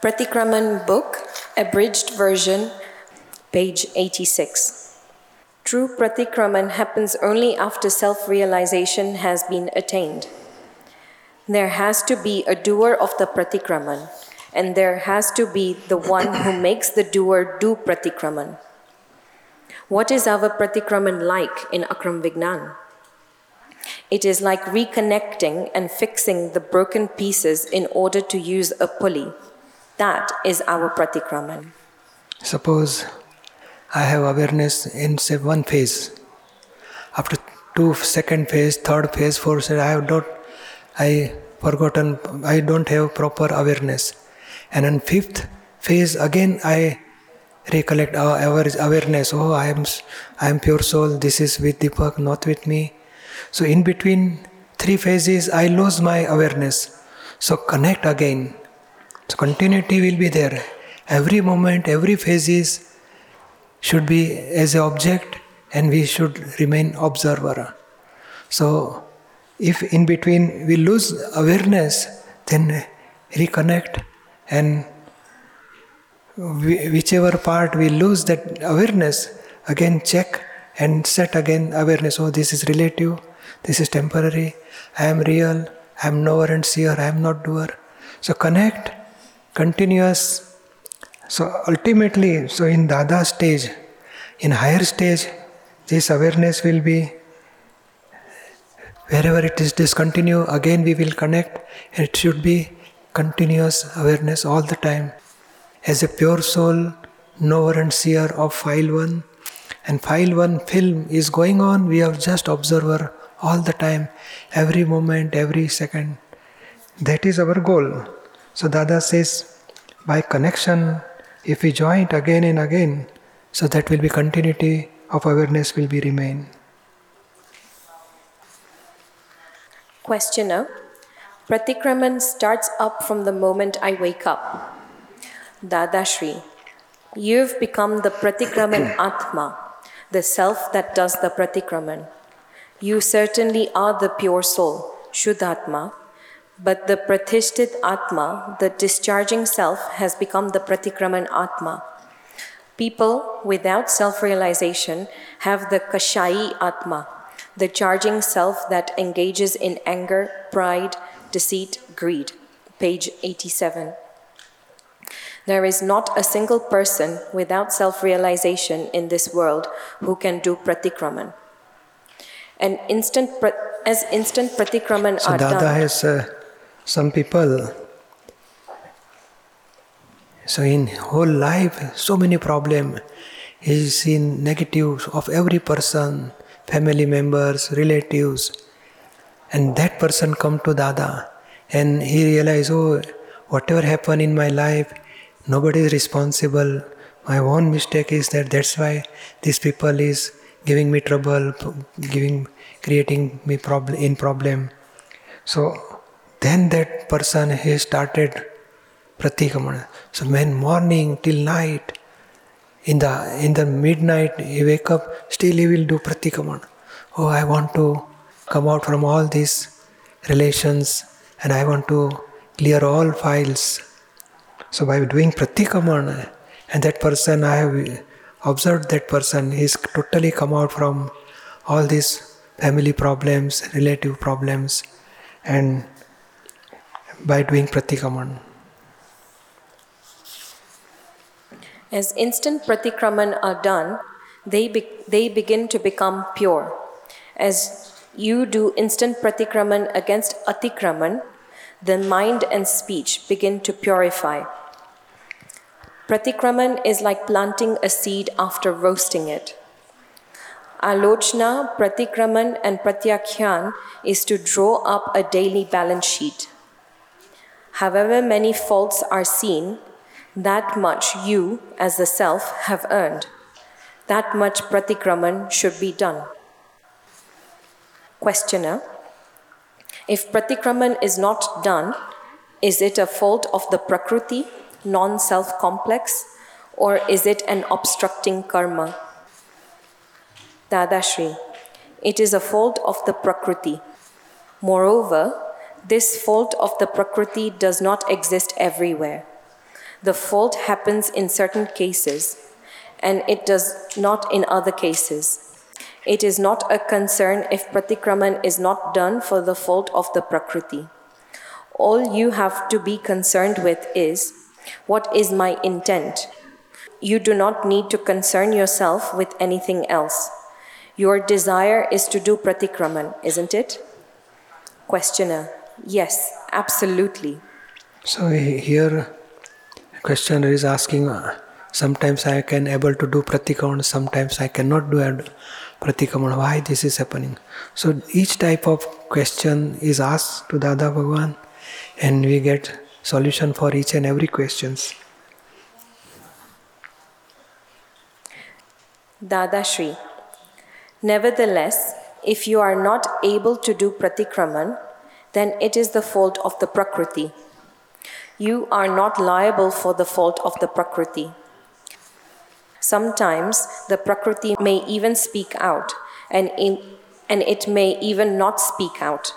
Pratikraman book, abridged version, page 86. True pratikraman happens only after self realization has been attained. There has to be a doer of the pratikraman, and there has to be the one who makes the doer do pratikraman. What is our pratikraman like in Akram Vignan? It is like reconnecting and fixing the broken pieces in order to use a pulley. That is our pratikraman. Suppose I have awareness in say one phase. After two second phase, third phase, fourth phase, I have not I forgotten I don't have proper awareness. And in fifth phase again I recollect our awareness. Oh I am I am pure soul, this is with Deepak, not with me. So in between three phases I lose my awareness. So connect again so continuity will be there. Every moment, every phase is, should be as an object and we should remain observer. So if in between we lose awareness, then reconnect and whichever part we lose that awareness, again check and set again awareness. Oh, this is relative, this is temporary, I am real, I am knower and seer, I am not doer. So connect continuous. So ultimately, so in Dada stage, in higher stage, this awareness will be wherever it is discontinue, again we will connect. It should be continuous awareness all the time. As a pure soul, knower and seer of file one, and file one film is going on, we are just observer all the time, every moment, every second. That is our goal. So Dada says, by connection, if we join it again and again, so that will be continuity of awareness will be remain. Questioner, Pratikraman starts up from the moment I wake up. Dada Shri, you've become the Pratikraman Atma, the self that does the Pratikraman. You certainly are the pure soul, Shuddhatma, but the Pratishthit Atma, the discharging self, has become the Pratikraman Atma. People without self realization have the Kashayi Atma, the charging self that engages in anger, pride, deceit, greed. Page 87. There is not a single person without self realization in this world who can do pratikraman. And instant, as instant pratikraman so are Dada done. has uh, some people so in whole life so many problem he's seen negatives of every person family members relatives. And that person come to dada and he realize oh whatever happened in my life nobody is responsible. My own mistake is that that's why these people is giving me trouble giving creating me problem in problem. So then that person he started pratikamana. So when morning till night, in the in the midnight he wake up, still he will do pratikamana. Oh, I want to come out from all these relations and I want to clear all files. So by doing pratikamana, and that person I have observed that person is totally come out from all these family problems, relative problems, and by doing pratikraman. As instant pratikraman are done, they, be, they begin to become pure. As you do instant pratikraman against atikraman, the mind and speech begin to purify. Pratikraman is like planting a seed after roasting it. Alochna, pratikraman, and pratyakhyan is to draw up a daily balance sheet. However many faults are seen, that much you, as the self, have earned. That much pratikraman should be done. Questioner If pratikraman is not done, is it a fault of the prakriti, non self complex, or is it an obstructing karma? Dadashri, it is a fault of the prakriti. Moreover, this fault of the Prakriti does not exist everywhere. The fault happens in certain cases, and it does not in other cases. It is not a concern if pratikraman is not done for the fault of the Prakriti. All you have to be concerned with is what is my intent? You do not need to concern yourself with anything else. Your desire is to do pratikraman, isn't it? Questioner Yes, absolutely. So he- here, questioner is asking. uh, Sometimes I can able to do pratikraman, sometimes I cannot do pratikraman. Why this is happening? So each type of question is asked to Dada Bhagwan, and we get solution for each and every questions. Dada Shri. Nevertheless, if you are not able to do pratikraman, then it is the fault of the Prakriti. You are not liable for the fault of the Prakriti. Sometimes the Prakriti may even speak out, and, in, and it may even not speak out.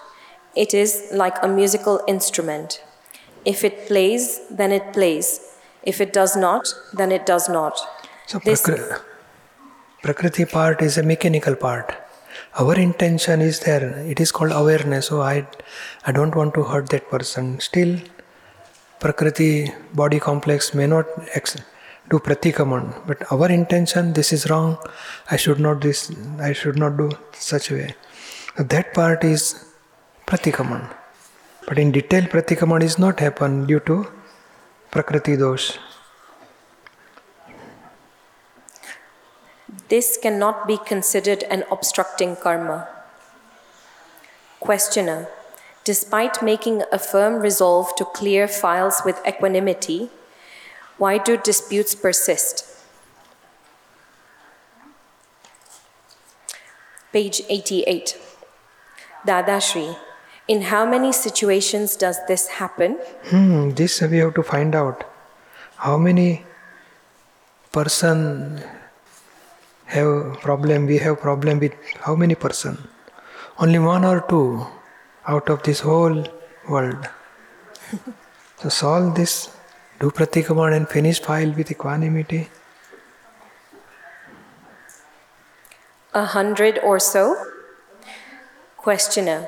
It is like a musical instrument. If it plays, then it plays. If it does not, then it does not. So This- Prakri- Prakriti part is a mechanical part. Our intention is there. It is called awareness. So I, I don't want to hurt that person. Still, Prakriti body complex may not do pratikaman, but our intention this is wrong. I should not this. I should not do such way. So that part is pratikaman. But in detail, pratikaman is not happen due to Prakriti dosh. This cannot be considered an obstructing karma. Questioner Despite making a firm resolve to clear files with equanimity, why do disputes persist? Page 88. Dadashri, in how many situations does this happen? Hmm, this we have to find out. How many person have problem? We have problem with how many person? Only one or two out of this whole world. so solve this, do pratikaman and finish file with equanimity. A hundred or so? Questioner.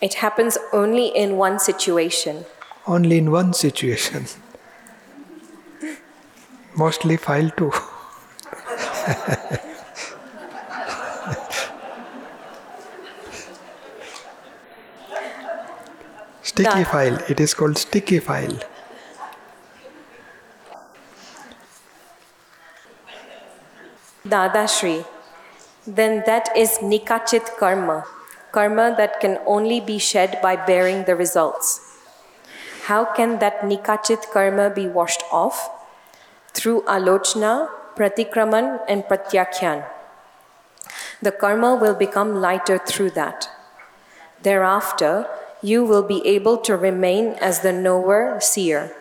It happens only in one situation. Only in one situation. Mostly file two. sticky That- file. It is called sticky file. Dadashri. Then that is nikachit karma, karma that can only be shed by bearing the results. How can that nikachit karma be washed off? Through alochna, pratikraman, and pratyakhyan. The karma will become lighter through that. Thereafter, you will be able to remain as the knower, seer.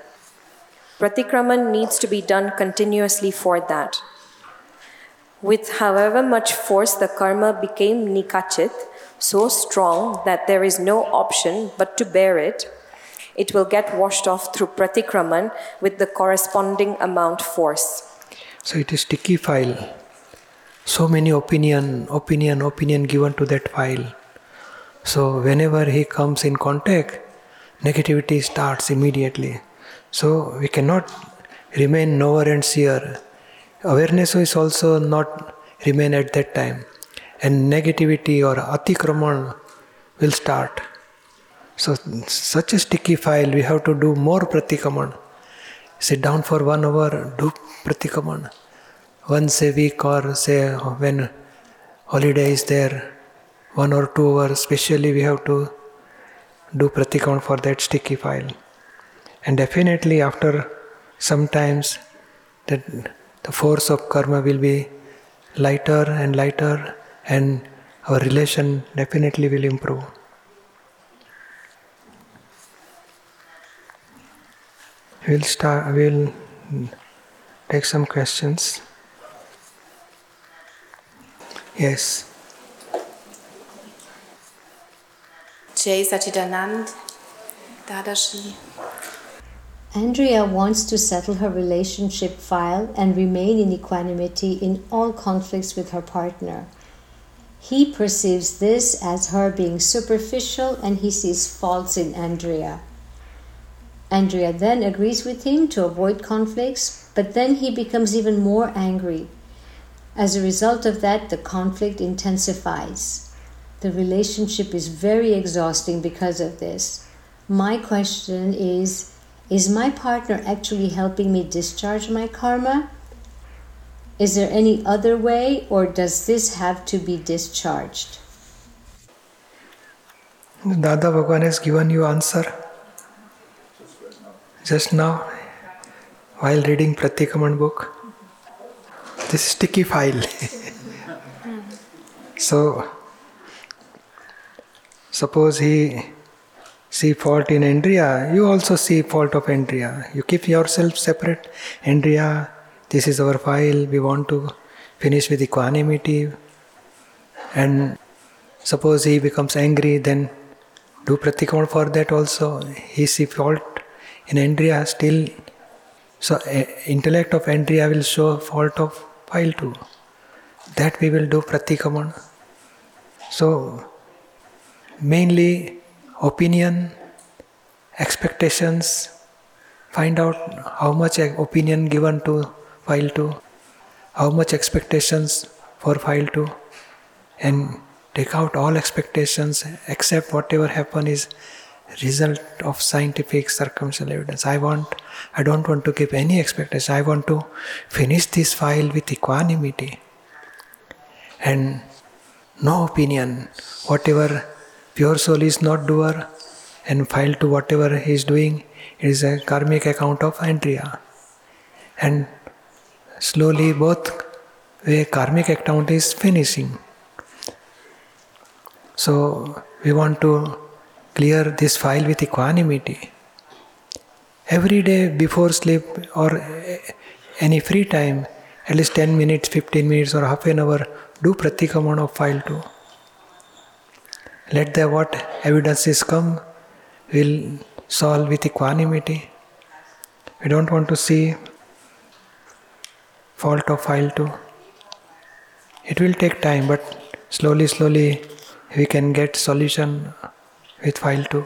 Pratikraman needs to be done continuously for that. With however much force the karma became nikachit, so strong that there is no option but to bear it, it will get washed off through pratikraman with the corresponding amount force. So it is sticky file. So many opinion, opinion, opinion given to that file. So whenever he comes in contact, negativity starts immediately. So we cannot remain knower and seer. Awareness is also not remain at that time. And negativity or atikraman will start. So such a sticky file, we have to do more pratikaman. Sit down for one hour, do pratikaman. Once a week or say when holiday is there, one or two hours, especially we have to do pratikaman for that sticky file. And definitely after sometimes that the force of karma will be lighter and lighter and our relation definitely will improve. We'll start. We'll take some questions. Yes. Jay Sachidanand, Dadashri. Andrea wants to settle her relationship file and remain in equanimity in all conflicts with her partner. He perceives this as her being superficial and he sees faults in Andrea. Andrea then agrees with him to avoid conflicts, but then he becomes even more angry. As a result of that, the conflict intensifies. The relationship is very exhausting because of this. My question is Is my partner actually helping me discharge my karma? Is there any other way, or does this have to be discharged? Dada Bhagwan has given you answer just now while reading Pratikaman book. This sticky file. so suppose he see fault in Andrea, you also see fault of Andrea. You keep yourself separate. Andrea, this is our file, we want to finish with equanimity. And suppose he becomes angry, then do pratikraman for that also. He see fault in Andrea still. So uh, intellect of Andrea will show fault of file too. That we will do pratikraman. So mainly opinion, expectations, find out how much opinion given to file 2, how much expectations for file 2, and take out all expectations except whatever happen is result of scientific circumstantial evidence. I want, I don't want to give any expectation. I want to finish this file with equanimity and no opinion. Whatever Pure soul is not doer and file to whatever he is doing. It is a karmic account of Andrea. And slowly both way karmic account is finishing. So we want to clear this file with equanimity. Every day before sleep or any free time, at least 10 minutes, 15 minutes, or half an hour, do pratikamana of file 2 let the what evidences come, we'll solve with equanimity. We don't want to see fault of file 2. It will take time, but slowly, slowly we can get solution with file 2.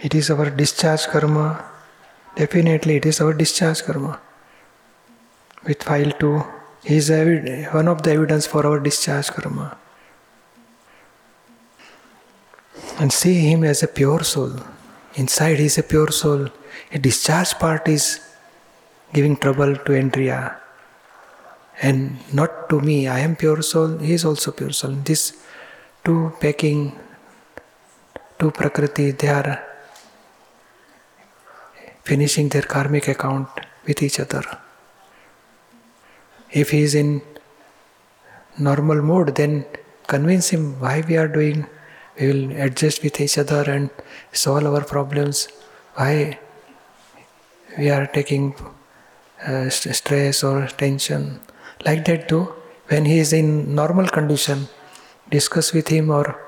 It is our discharge karma. Definitely, it is our discharge karma. With file 2, he is one of the evidence for our discharge karma. And see him as a pure soul. Inside he is a pure soul. A discharge part is giving trouble to Andrea. And not to me, I am pure soul, he is also pure soul. This two packing, two prakriti, they are finishing their karmic account with each other. If he is in normal mood, then convince him why we are doing. We will adjust with each other and solve our problems. Why we are taking uh, stress or tension. Like that, too. When he is in normal condition, discuss with him or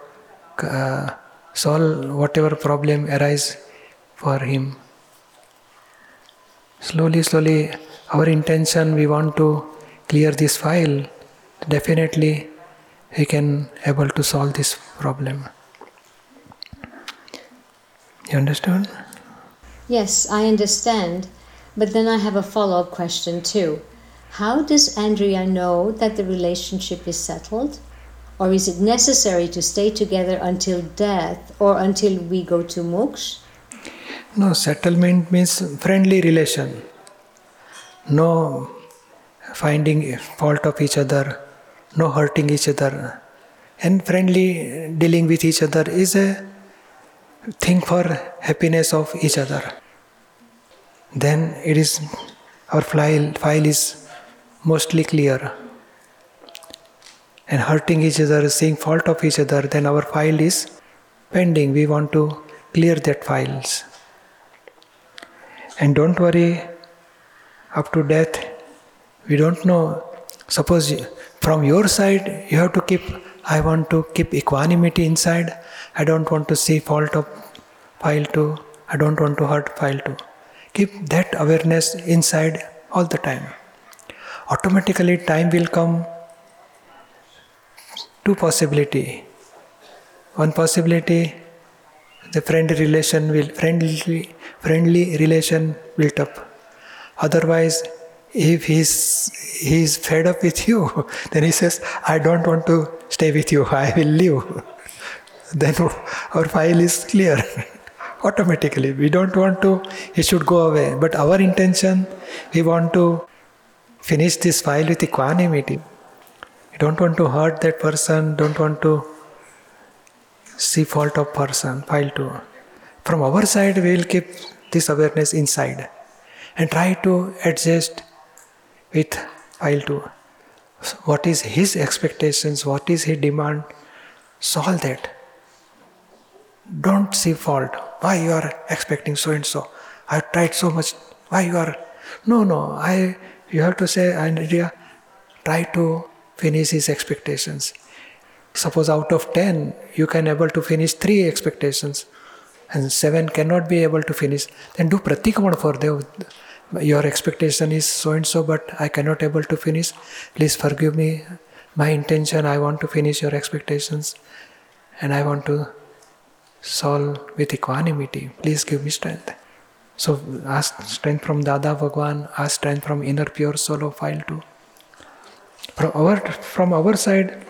uh, solve whatever problem arise for him. Slowly, slowly, our intention we want to clear this file, definitely we can able to solve this problem. You understand? Yes, I understand. But then I have a follow up question too. How does Andrea know that the relationship is settled? Or is it necessary to stay together until death or until we go to moksha? No, settlement means friendly relation. No finding fault of each other, no hurting each other, and friendly dealing with each other is a thing for happiness of each other. Then it is our file, file is mostly clear. And hurting each other, seeing fault of each other, then our file is pending. We want to clear that files. And don't worry, up to death we don't know. Suppose from your side you have to keep I want to keep equanimity inside. I don't want to see fault of file 2. I don't want to hurt file 2. Keep that awareness inside all the time. Automatically, time will come. Two possibility. One possibility, the friendly relation will friendly friendly relation built up. Otherwise, if he's he's fed up with you, then he says, "I don't want to stay with you. I will leave." then our file is clear automatically. We don't want to. He should go away. But our intention, we want to finish this file with equanimity. We don't want to hurt that person. Don't want to see fault of person. File two. From our side, we will keep this awareness inside and try to adjust with file 2 what is his expectations? What is his demand? Solve that. Don't see fault. Why you are expecting so and so? I tried so much. Why you are? No no. I you have to say idea try to finish his expectations. Suppose out of 10 you can able to finish 3 expectations and 7 cannot be able to finish. Then do pratikraman for them your expectation is so and so but i cannot able to finish. Please forgive me. My intention i want to finish your expectations and i want to solve with equanimity. Please give me strength. So ask strength from dada bhagwan ask strength from inner pure soul of file 2 from our from our side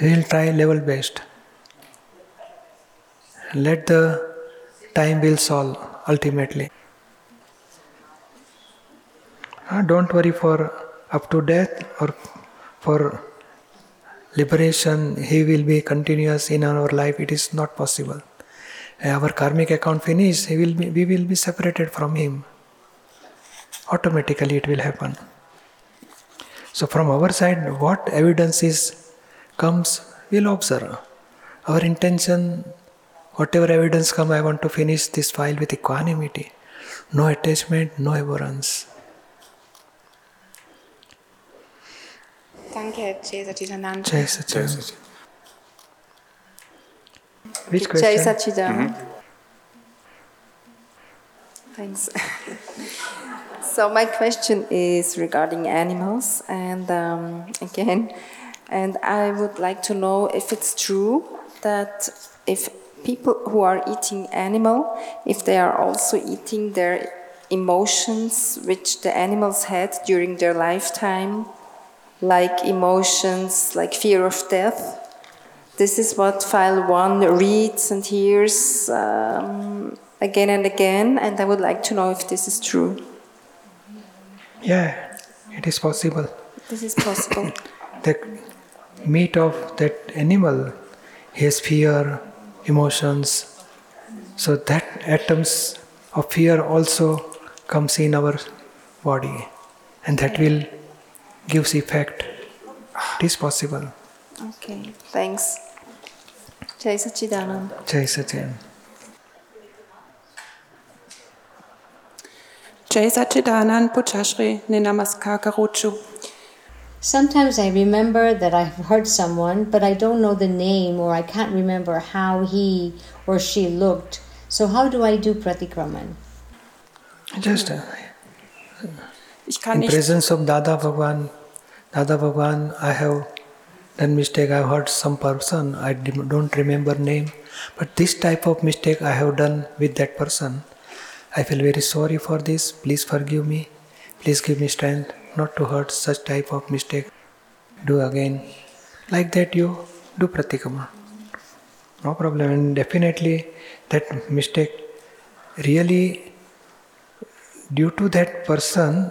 we will try level best. Let the time will solve ultimately Ah, don't worry for up to death or for liberation, he will be continuous in our life. It is not possible. Eh, our karmic account finished, he will be, we will be separated from him. Automatically, it will happen. So, from our side, what evidence is comes, we'll observe. Our intention, whatever evidence come, I want to finish this file with equanimity. No attachment, no abhorrence. Danke, Jay Sachidanand. Jai Sachidanand. Which Jay question? Sachidanand. Thanks. so my question is regarding animals, and um, again, and I would like to know if it's true that if people who are eating animal, if they are also eating their emotions which the animals had during their lifetime, like emotions like fear of death. This is what file one reads and hears um, again and again, and I would like to know if this is true. Yeah, it is possible. This is possible. The meat of that animal has fear, emotions. So that atoms of fear also comes in our body, and that will gives effect. It is possible. okay, thanks. Jai Sachidanand. Jai Satyan. Jai Sachidanand Pujyashri Ninamaskar Karuchu. Sometimes I remember that I've heard someone, but I don't know the name or I can't remember how he or she looked. So, how do I do pratikraman? Just uh, Ich kann in nicht, presence of Dada Bhagwan, Dada Bhagwan, I have done mistake. I heard some person. I don't remember name, but this type of mistake I have done with that person. I feel very sorry for this. Please forgive me. Please give me strength not to hurt such type of mistake. Do again. Like that you do pratikama. No problem. And definitely that mistake really due to that person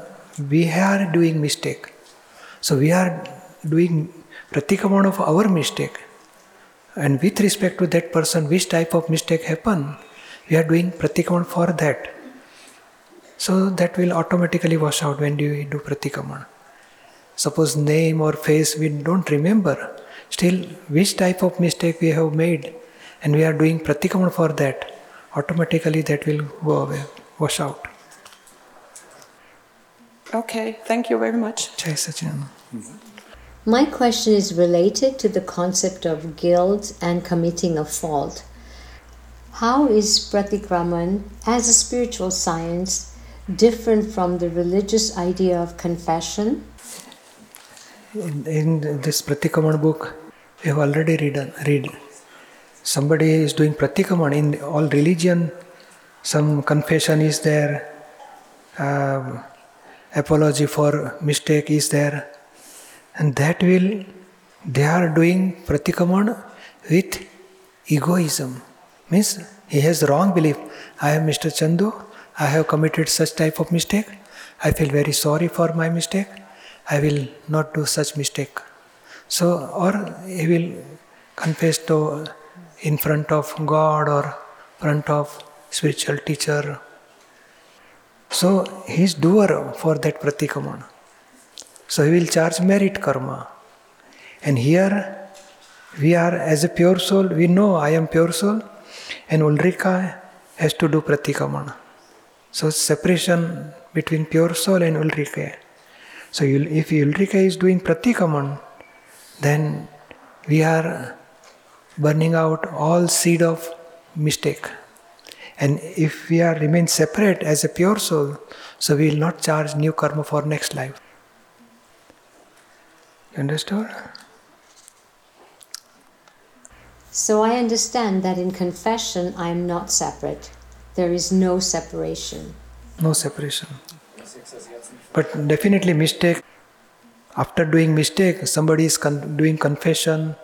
we are doing mistake. So we are doing pratikraman of our mistake. And with respect to that person which type of mistake happen we are doing pratikraman for that. So that will automatically wash out when you do pratikraman suppose name or face we don't remember. Still which type of mistake we have made and we are doing pratikraman for that automatically that will go away wash out okay, thank you very much. Jai Sachin. My question is related to the concept of guilt and committing a fault. How is Pratikraman, as a spiritual science, different from the religious idea of confession? In, in this pratikraman book, we have already read, read. Somebody is doing pratikraman in all religion, some confession is there, um, apology for mistake is there, and that will, they are doing pratikamana with egoism. Means he has wrong belief. I am Mr. Chandu, I have committed such type of mistake. I feel very sorry for my mistake. I will not do such mistake. So, or he will confess to in front of God or front of spiritual teacher. So he is doer for that pratikamana. So he will charge merit karma. And here we are as a pure soul, we know I am pure soul, and Ulrika has to do pratikamana. So separation between pure soul and Ulrika. So if Ulrika is doing pratikaman, then we are burning out all seed of mistake. And if we are remain separate as a pure soul, so we will not charge new karma for next life. You understood? So I understand that in confession I am not separate. There is no separation. No separation. But definitely mistake. After doing mistake, somebody is con- doing confession,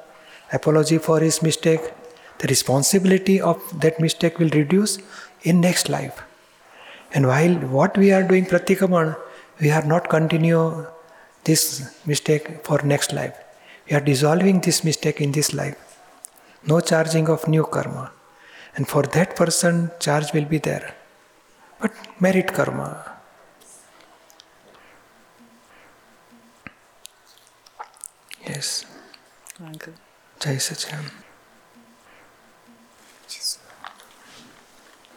apology for his mistake. The responsibility of that mistake will reduce in next life. And while what we are doing pratikaman, we are not continue this mistake for next life. We are dissolving this mistake in this life. No charging of new karma. And for that person, charge will be there. But merit karma. Yes. Danke. Jai Sachin.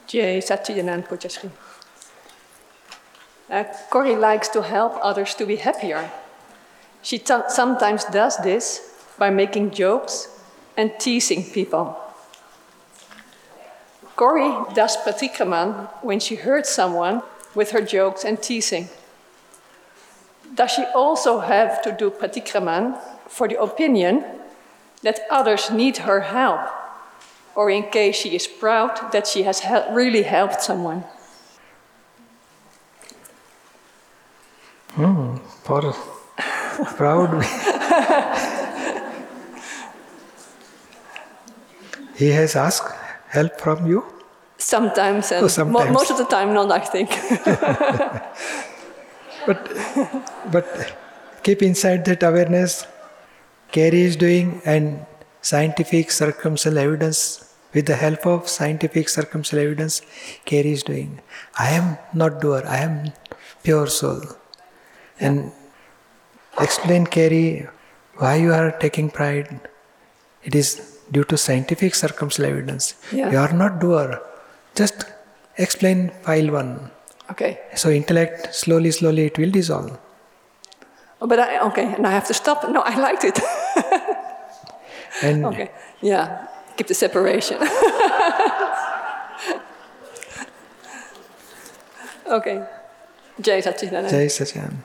Jay Satchidanand Pujyashri. Uh, Corrie likes to help others to be happier. She sometimes does this by making jokes and teasing people. Corrie does patikraman when she hurts someone with her jokes and teasing. Does she also have to do patikraman for the opinion that others need her help, or in case she is proud that she has hel- really helped someone? Hmm, for proud. he has asked help from you. Sometimes, and Oh, sometimes. Mo- most of the time, not, I think. But but keep inside that awareness. Carrie is doing and scientific circumstantial evidence with the help of scientific circumstantial evidence, Carrie is doing. I am not doer. I am pure soul. And explain, Carrie, why you are taking pride. It is due to scientific circumstantial evidence. Yeah. You are not doer. Just explain file one. okay. So intellect slowly, slowly it will dissolve. Oh, but I, okay, and I have to stop. No, I liked it. And okay. Yeah. Keep the separation. okay. Jay Satchidanand. Jai Sachin.